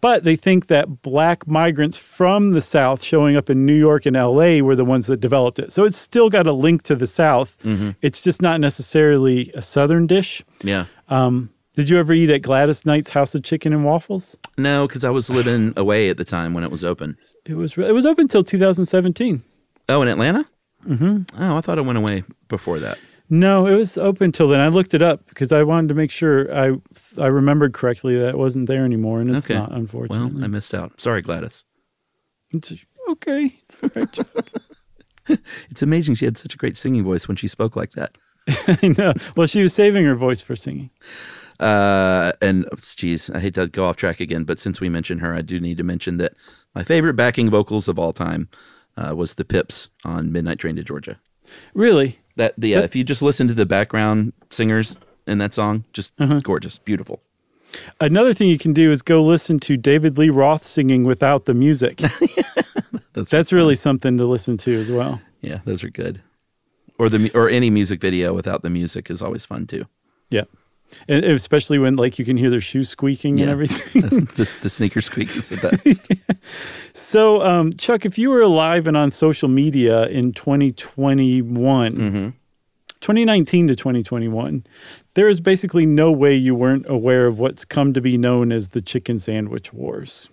But they think that black migrants from the South showing up in New York and LA were the ones that developed it. So it's still got a link to the South. Mhm. It's just not necessarily a Southern dish. Yeah. Um, did you ever eat at Gladys Knight's House of Chicken and Waffles? No, because I was living away at the time when it was open. It was it was open until 2017. Oh, in Atlanta? hmm Oh, I thought it went away before that. No, it was open till then. I looked it up because I wanted to make sure I I remembered correctly that it wasn't there anymore, and it's okay. not. Unfortunately, Well, I missed out. Sorry, Gladys. It's okay. It's all right. Chuck. It's amazing she had such a great singing voice when she spoke like that. *laughs* I know. Well, she was saving her voice for singing. Uh, and geez, I hate to go off track again, but since we mentioned her, I do need to mention that my favorite backing vocals of all time uh, was the Pips on Midnight Train to Georgia. Really? That the yeah, That- if you just listen to the background singers in that song, just Uh-huh. gorgeous, beautiful. Another thing you can do is go listen to David Lee Roth singing without the music. *laughs* That's That's really something to listen to as well. Yeah, those are good. Or the or any music video without the music is always fun too. Yeah. And especially when like you can hear their shoes squeaking and everything. the, the sneaker squeak is the best. *laughs* So, um, Chuck, if you were alive and on social media in 2021, Mm-hmm. 2019 to 2021, there is basically no way you weren't aware of what's come to be known as the chicken sandwich wars.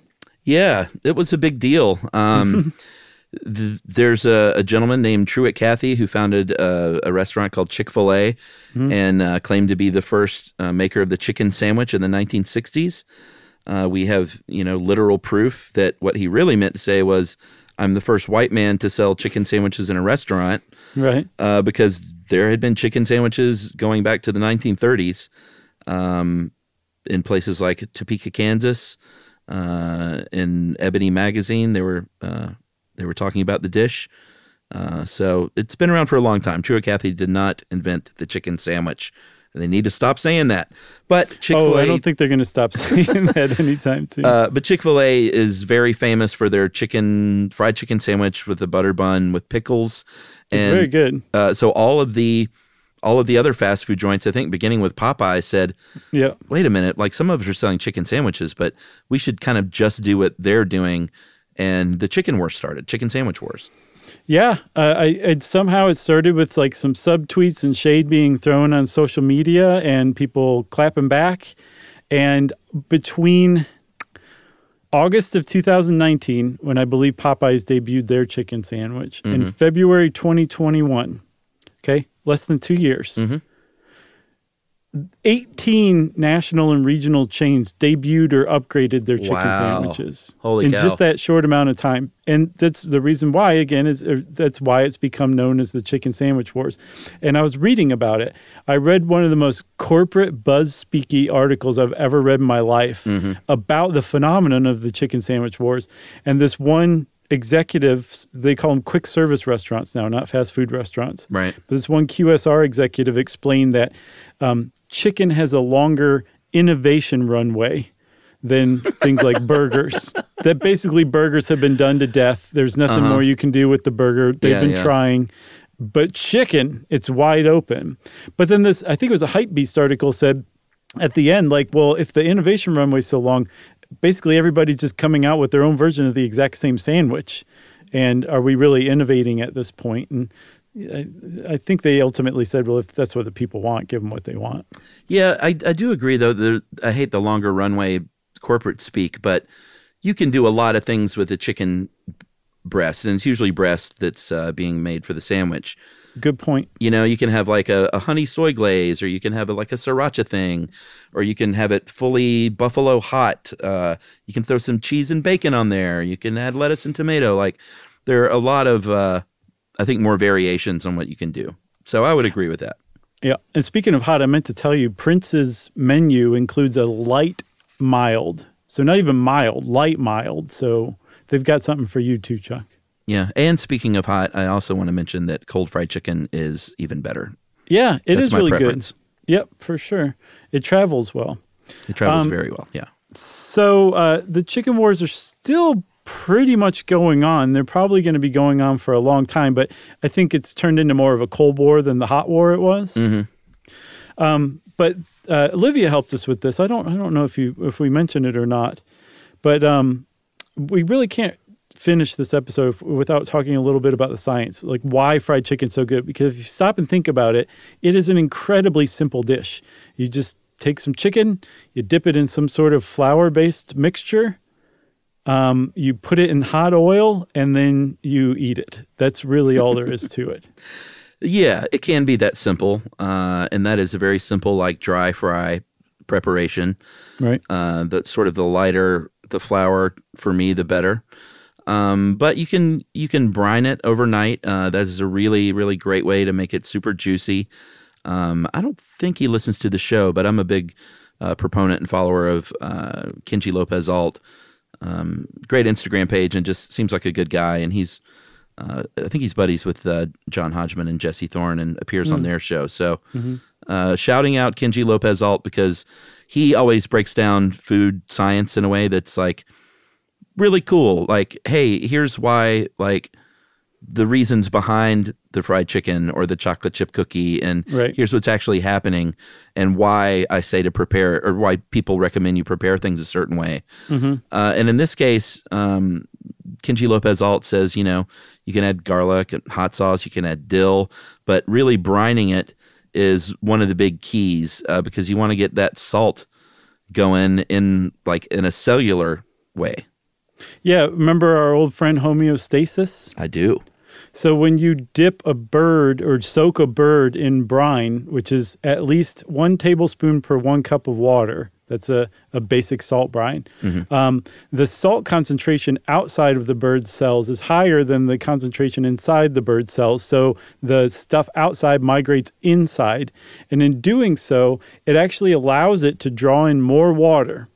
Yeah, it was a big deal. Um, *laughs* th- there's a, a gentleman named Truett Cathy who founded a, a restaurant called Chick Fil A, Mhm. and uh, claimed to be the first uh, maker of the chicken sandwich in the 1960s. Uh, we have you know literal proof that what he really meant to say was, "I'm the first white man to sell chicken sandwiches in a restaurant." Right. uh, because there had been chicken sandwiches going back to the 1930s um, in places like Topeka, Kansas. Uh, in Ebony magazine, there were uh, they were talking about the dish. Uh, so it's been around for a long time. Truett Cathy did not invent the chicken sandwich. And they need to stop saying that. But Chick fil A. Oh, I don't think they're going to stop saying *laughs* that anytime soon. uh, but Chick Fil A is very famous for their chicken fried chicken sandwich with a butter bun with pickles. It's very good. Uh, so all of the all of the other fast food joints, I think, beginning with Popeye, said, Yeah. wait a minute, like some of us are selling chicken sandwiches, but we should kind of just do what they're doing." And the chicken wars started, chicken sandwich wars. Yeah, uh, I it, somehow it started with like some sub tweets and shade being thrown on social media and people clapping back. And between August of 2019, when I believe Popeyes debuted their chicken sandwich, and Mhm. February 2021, okay, less than two years, Mm-hmm. 18 national and regional chains debuted or upgraded their chicken Wow. sandwiches Holy in cow. just that short amount of time. And that's the reason why, again, is uh, that's why it's become known as the chicken sandwich wars. And I was reading about it. I read one of the most corporate buzz speaky articles I've ever read in my life about the phenomenon of the chicken sandwich wars. And this one executive, they call them quick service restaurants now, not fast food restaurants. Right. But this one QSR executive explained that um, chicken has a longer innovation runway than things like *laughs* burgers. That basically burgers have been done to death. There's nothing Uh-huh. more you can do with the burger. They've Yeah, been yeah. trying. But chicken, it's wide open. But then this, I think it was a Hypebeast article said at the end, like, well, if the innovation runway's so long, basically everybody's just coming out with their own version of the exact same sandwich. And are we really innovating at this point? And I, I think they ultimately said, well, if that's what the people want, give them what they want. Yeah, I, I do agree though. The, I hate the longer runway corporate speak, but you can do a lot of things with a chicken breast, and it's usually breast that's uh, being made for the sandwich. Good point. You know, you can have like a, a honey soy glaze, or you can have a, like a sriracha thing, or you can have it fully buffalo hot. Uh, you can throw some cheese and bacon on there. You can add lettuce and tomato. Like there are a lot of, uh, I think, more variations on what you can do. So I would agree with that. Yeah. And speaking of hot, I meant to tell you, Prince's menu includes a light mild. So not even mild, light mild. So they've got something for you too, Chuck. Yeah. And speaking of hot, I also want to mention that cold fried chicken is even better. Yeah, it is That's my really preference. good. Yep, for sure. It travels well. It travels Um, very well. Yeah. So uh, the chicken wars are still pretty much going on. They're probably going to be going on for a long time, but I think it's turned into more of a cold war than the hot war it was. Mm-hmm. Um, but uh, Olivia helped us with this. I don't I don't know if you if we mentioned it or not, but um, we really can't finish this episode without talking a little bit about the science, like why fried chicken so good. Because if you stop and think about it, it is an incredibly simple dish. You just take some chicken, you dip it in some sort of flour based mixture. Um, you put it in hot oil and then you eat it. That's really all there is to *laughs* it. Yeah, it can be that simple. Uh, and that is a very simple, like dry fry preparation. Right. Uh, the sort of the lighter the flour for me, the better. Um, but you can you can brine it overnight. Uh, that is a really really great way to make it super juicy. Um, I don't think he listens to the show, but I'm a big uh, proponent and follower of uh, Kenji Lopez Alt. Um, great Instagram page and just seems like a good guy. And he's uh, I think he's buddies with uh, John Hodgman and Jesse Thorn and appears on Mm. their show. So Mhm. uh, shouting out Kenji Lopez Alt because he always breaks down food science in a way that's like really cool. Like, hey, here's why like the reasons behind the fried chicken or the chocolate chip cookie and Right. here's what's actually happening and why I say to prepare or why people recommend you prepare things a certain way. Mhm. Uh, and in this case, um, Kenji Lopez Alt says, you know, you can add garlic and hot sauce, you can add dill, but really brining it is one of the big keys uh, because you want to get that salt going in like in a cellular way. Yeah, remember our old friend homeostasis? I do. So when you dip a bird or soak a bird in brine, which is at least one tablespoon per one cup of water, that's a, a basic salt brine. Mhm. Um, the salt concentration outside of the bird's cells is higher than the concentration inside the bird cells. So the stuff outside migrates inside. And in doing so, it actually allows it to draw in more water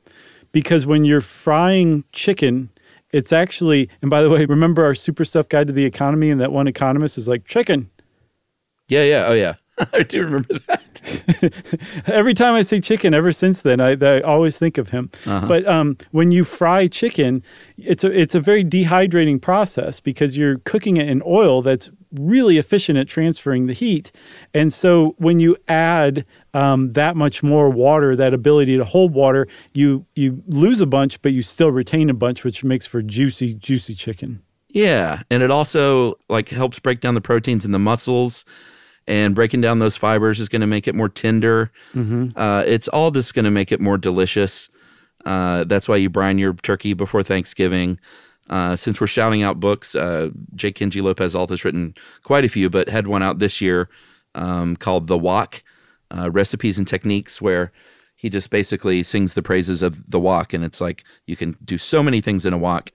because when you're frying chicken, it's actually, and by the way, remember our super stuff guide to the economy, and that one economist is like, chicken. Yeah, yeah. Oh, yeah. *laughs* I do remember that. *laughs* Every time I say chicken, ever since then, I, I always think of him. Uh-huh. But um, when you fry chicken, it's a it's a very dehydrating process because you're cooking it in oil that's really efficient at transferring the heat. And so when you add um, that much more water, that ability to hold water, you you lose a bunch, but you still retain a bunch, which makes for juicy, juicy chicken. Yeah, and it also like helps break down the proteins in the muscles, and breaking down those fibers is going to make it more tender. Mhm. Uh, it's all just going to make it more delicious. Uh, that's why you brine your turkey before Thanksgiving. Uh, since we're shouting out books, uh, J. Kenji Lopez Alt has written quite a few, but had one out this year um, called The Wok uh, Recipes and Techniques, where he just basically sings the praises of the wok. And it's like you can do so many things in a wok,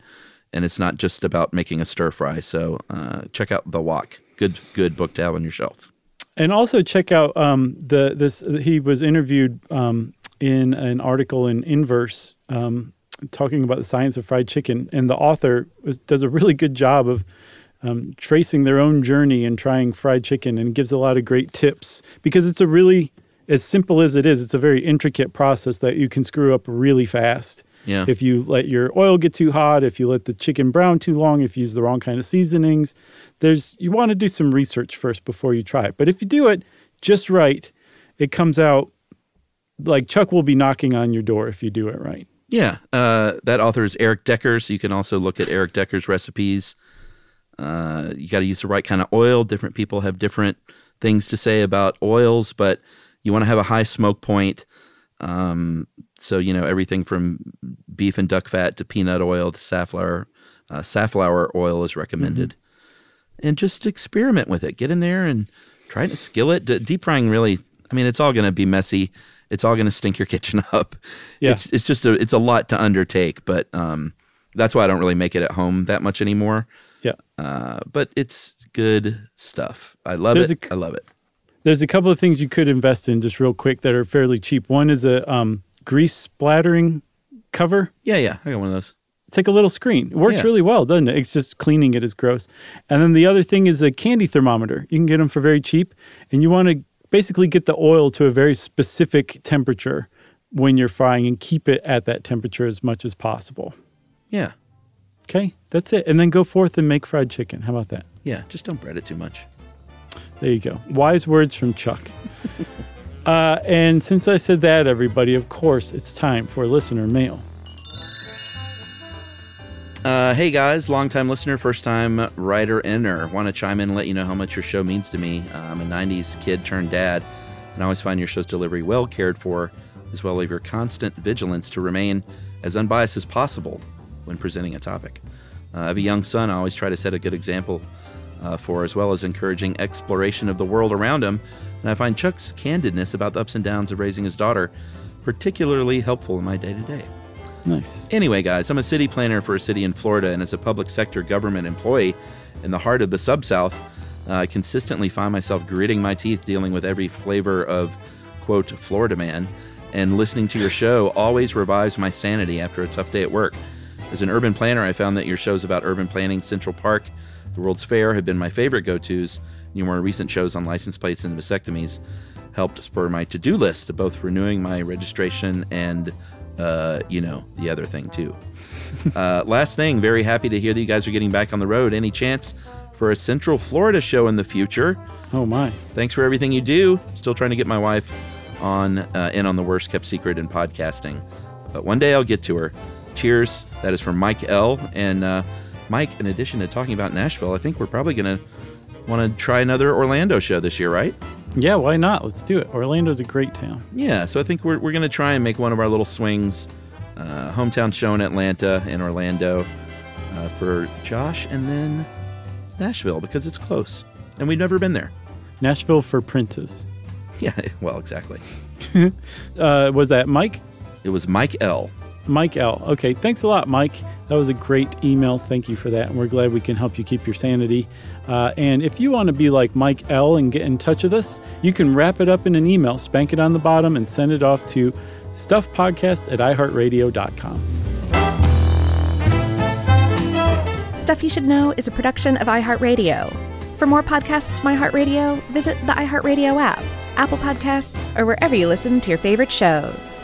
and it's not just about making a stir fry. So uh, check out The Wok. Good, good book to have on your shelf. And also check out um, the this. He was interviewed um, in an article in Inverse um, talking about the science of fried chicken, and the author was, does a really good job of um, tracing their own journey and trying fried chicken, and gives a lot of great tips because it's a really as simple as it is. It's a very intricate process that you can screw up really fast. Yeah. If you let your oil get too hot, if you let the chicken brown too long, if you use the wrong kind of seasonings, there's you want to do some research first before you try it. But if you do it just right, it comes out like Chuck will be knocking on your door if you do it right. Yeah, uh, that author is Eric Decker, so you can also look at Eric Decker's recipes. Uh, you got to use the right kind of oil. Different people have different things to say about oils, but you want to have a high smoke point. Um, so you know everything from beef and duck fat to peanut oil to safflower. Uh, safflower oil is recommended, and just experiment with it. Get in there and try it in a skillet. D- deep frying really, I mean, it's all going to be messy. It's all going to stink your kitchen *laughs* up. Yeah. It's it's just a it's a lot to undertake, but um, that's why I don't really make it at home that much anymore. Yeah. Uh, but it's good stuff. I love There's it. a- I love it. There's a couple of things you could invest in just real quick that are fairly cheap. One is a um, grease splattering cover. Yeah, yeah. I got one of those. It's like a little screen. It works Yeah. really well, doesn't it? It's just cleaning it is gross. And then the other thing is a candy thermometer. You can get them for very cheap, and you want to basically get the oil to a very specific temperature when you're frying and keep it at that temperature as much as possible. Yeah. Okay, that's it. And then go forth and make fried chicken. How about that? Yeah. Just don't bread it too much. There you go. Wise words from Chuck. *laughs* uh, and since I said that, everybody, of course, it's time for listener mail. Uh, hey guys, longtime listener, first time writer inner. Want to chime in and let you know how much your show means to me. Uh, I'm a 90s kid turned dad, and I always find your show's delivery well cared for, as well as your constant vigilance to remain as unbiased as possible when presenting a topic. Uh, I have a young son, I always try to set a good example uh, for, as well as encouraging exploration of the world around him. And I find Chuck's candidness about the ups and downs of raising his daughter particularly helpful in my day to day. Nice. Anyway, guys, I'm a city planner for a city in Florida, and as a public sector government employee in the heart of the Sub South, uh, I consistently find myself gritting my teeth dealing with every flavor of, quote, Florida man, and listening to your show always revives my sanity after a tough day at work. As an urban planner, I found that your shows about urban planning, Central Park, the World's Fair have been my favorite go tos. Your more recent shows on license plates and vasectomies helped spur my to do list, both renewing my registration and uh, you know, the other thing too. uh, last thing, very happy to hear that you guys are getting back on the road. Any chance for a Central Florida show in the future? Oh my! Thanks for everything you do. Still trying to get my wife on uh, in on the worst kept secret in podcasting, but one day I'll get to her. Cheers. That is from Mike L. And uh, Mike, in addition to talking about Nashville, I think we're probably gonna want to try another Orlando show this year, right? Yeah, why not? Let's do it. Orlando's a great town. Yeah, so I think we're, we're going to try and make one of our little swings. Uh, hometown show in Atlanta and Orlando. uh, for Josh, and then Nashville because it's close, and we've never been there. Nashville for Prince's. *laughs* Yeah, well, exactly. *laughs* uh, was that Mike? It was Mike L. Mike L. Okay, thanks a lot, Mike. That was a great email. Thank you for that. And we're glad we can help you keep your sanity. Uh, and if you want to be like Mike L. and get in touch with us, you can wrap it up in an email, spank it on the bottom, and send it off to stuffpodcast at iheartradio.com. Stuff You Should Know is a production of iHeartRadio. For more podcasts from iHeartRadio, visit the iHeartRadio app, Apple Podcasts, or wherever you listen to your favorite shows.